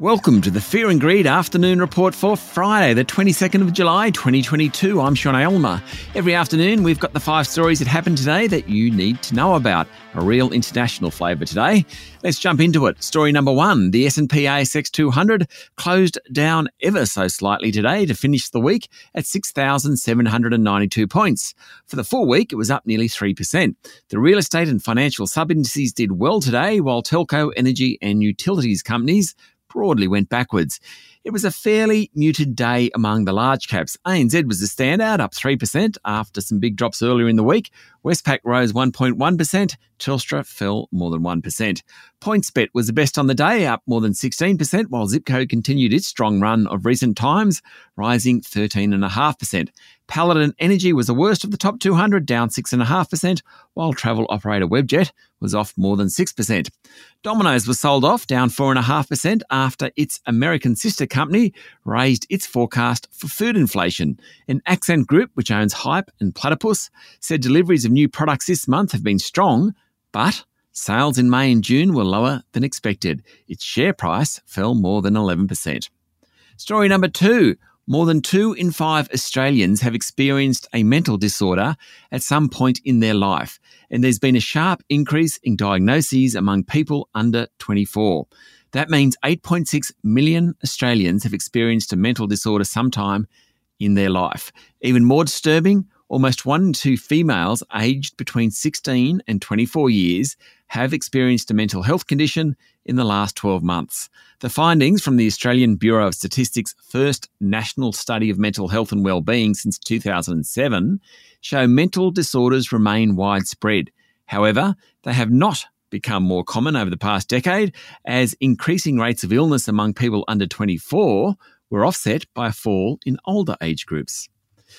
Welcome to the Fear and Greed Afternoon Report for Friday, the 22nd of July, 2022. I'm Sean Aylmer. Every afternoon, we've got the five stories that happened today that you need to know about. A real international flavour today. Let's jump into it. Story number one: the S&P ASX 200 closed down ever so slightly today to finish the week at 6,792 points. For the full week, it was up nearly three percent. The real estate and financial sub indices did well today, while telco, energy, and utilities companies broadly went backwards. It was a fairly muted day among the large caps. ANZ was the standout, up 3% after some big drops earlier in the week. Westpac rose 1.1%. Telstra fell more than 1%. PointsBet was the best on the day, up more than 16%, while Zipco continued its strong run of recent times, rising 13.5%. Paladin Energy was the worst of the top 200, down 6.5%, while travel operator Webjet was off more than 6%. Domino's was sold off, down 4.5%, after its American sister company raised its forecast for food inflation. And Accent Group, which owns Hype and Platypus, said deliveries of new products this month have been strong, but sales in May and June were lower than expected. Its share price fell more than 11%. Story number two. More than two in five Australians have experienced a mental disorder at some point in their life, and there's been a sharp increase in diagnoses among people under 24. That means 8.6 million Australians have experienced a mental disorder sometime in their life. Even more disturbing, almost one in two females aged between 16 and 24 years have experienced a mental health condition in the last 12 months. The findings from the Australian Bureau of Statistics' first national study of mental health and well-being since 2007 show mental disorders remain widespread. However, they have not become more common over the past decade as increasing rates of illness among people under 24 were offset by a fall in older age groups.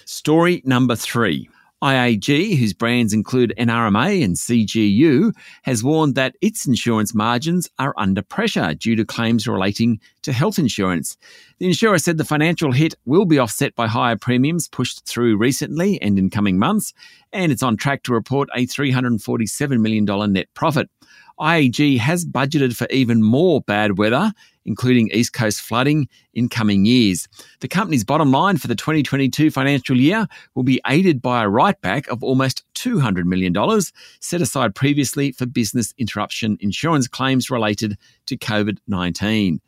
Story number three. IAG, whose brands include NRMA and CGU, has warned that its insurance margins are under pressure due to claims relating to health insurance. The insurer said the financial hit will be offset by higher premiums pushed through recently and in coming months, and it's on track to report a $347 million net profit. IAG has budgeted for even more bad weather, including East Coast flooding, in coming years. The company's bottom line for the 2022 financial year will be aided by a write back of almost $200 million set aside previously for business interruption insurance claims related to COVID 19.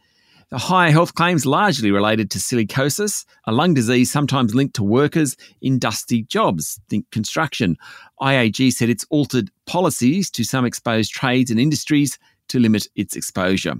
The higher health claims largely related to silicosis, a lung disease sometimes linked to workers in dusty jobs, think construction. IAG said it's altered policies to some exposed trades and industries to limit its exposure.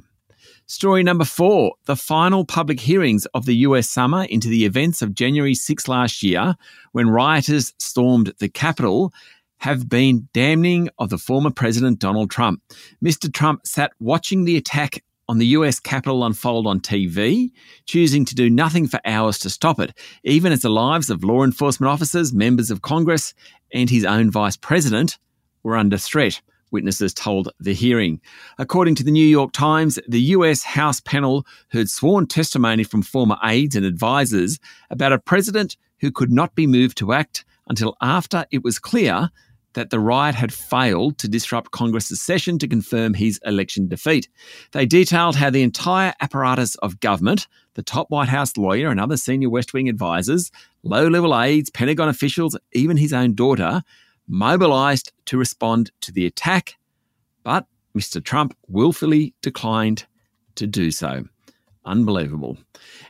Story number four the final public hearings of the US summer into the events of January 6 last year, when rioters stormed the Capitol, have been damning of the former President Donald Trump. Mr. Trump sat watching the attack on the US Capitol unfold on TV, choosing to do nothing for hours to stop it, even as the lives of law enforcement officers, members of Congress, and his own vice president were under threat. Witnesses told the hearing. According to the New York Times, the US House panel heard sworn testimony from former aides and advisors about a president who could not be moved to act until after it was clear that the riot had failed to disrupt Congress's session to confirm his election defeat. They detailed how the entire apparatus of government, the top White House lawyer and other senior West Wing advisors, low level aides, Pentagon officials, even his own daughter, mobilized to respond to the attack, but Mr. Trump willfully declined to do so. Unbelievable.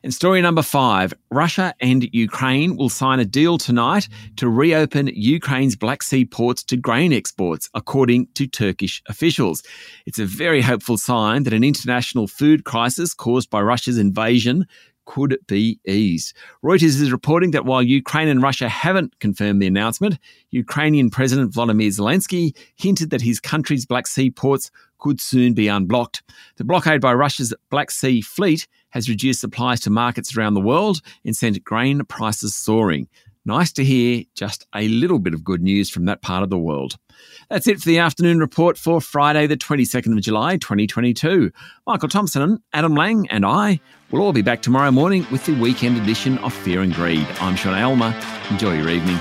And story number five Russia and Ukraine will sign a deal tonight to reopen Ukraine's Black Sea ports to grain exports, according to Turkish officials. It's a very hopeful sign that an international food crisis caused by Russia's invasion could be eased. Reuters is reporting that while Ukraine and Russia haven't confirmed the announcement, Ukrainian President Volodymyr Zelensky hinted that his country's Black Sea ports could soon be unblocked. The blockade by Russia's Black Sea fleet has reduced supplies to markets around the world and sent grain prices soaring. Nice to hear just a little bit of good news from that part of the world. That's it for the afternoon report for Friday, the 22nd of July, 2022. Michael Thompson, and Adam Lang, and I will all be back tomorrow morning with the weekend edition of Fear and Greed. I'm Sean Aylmer. Enjoy your evening.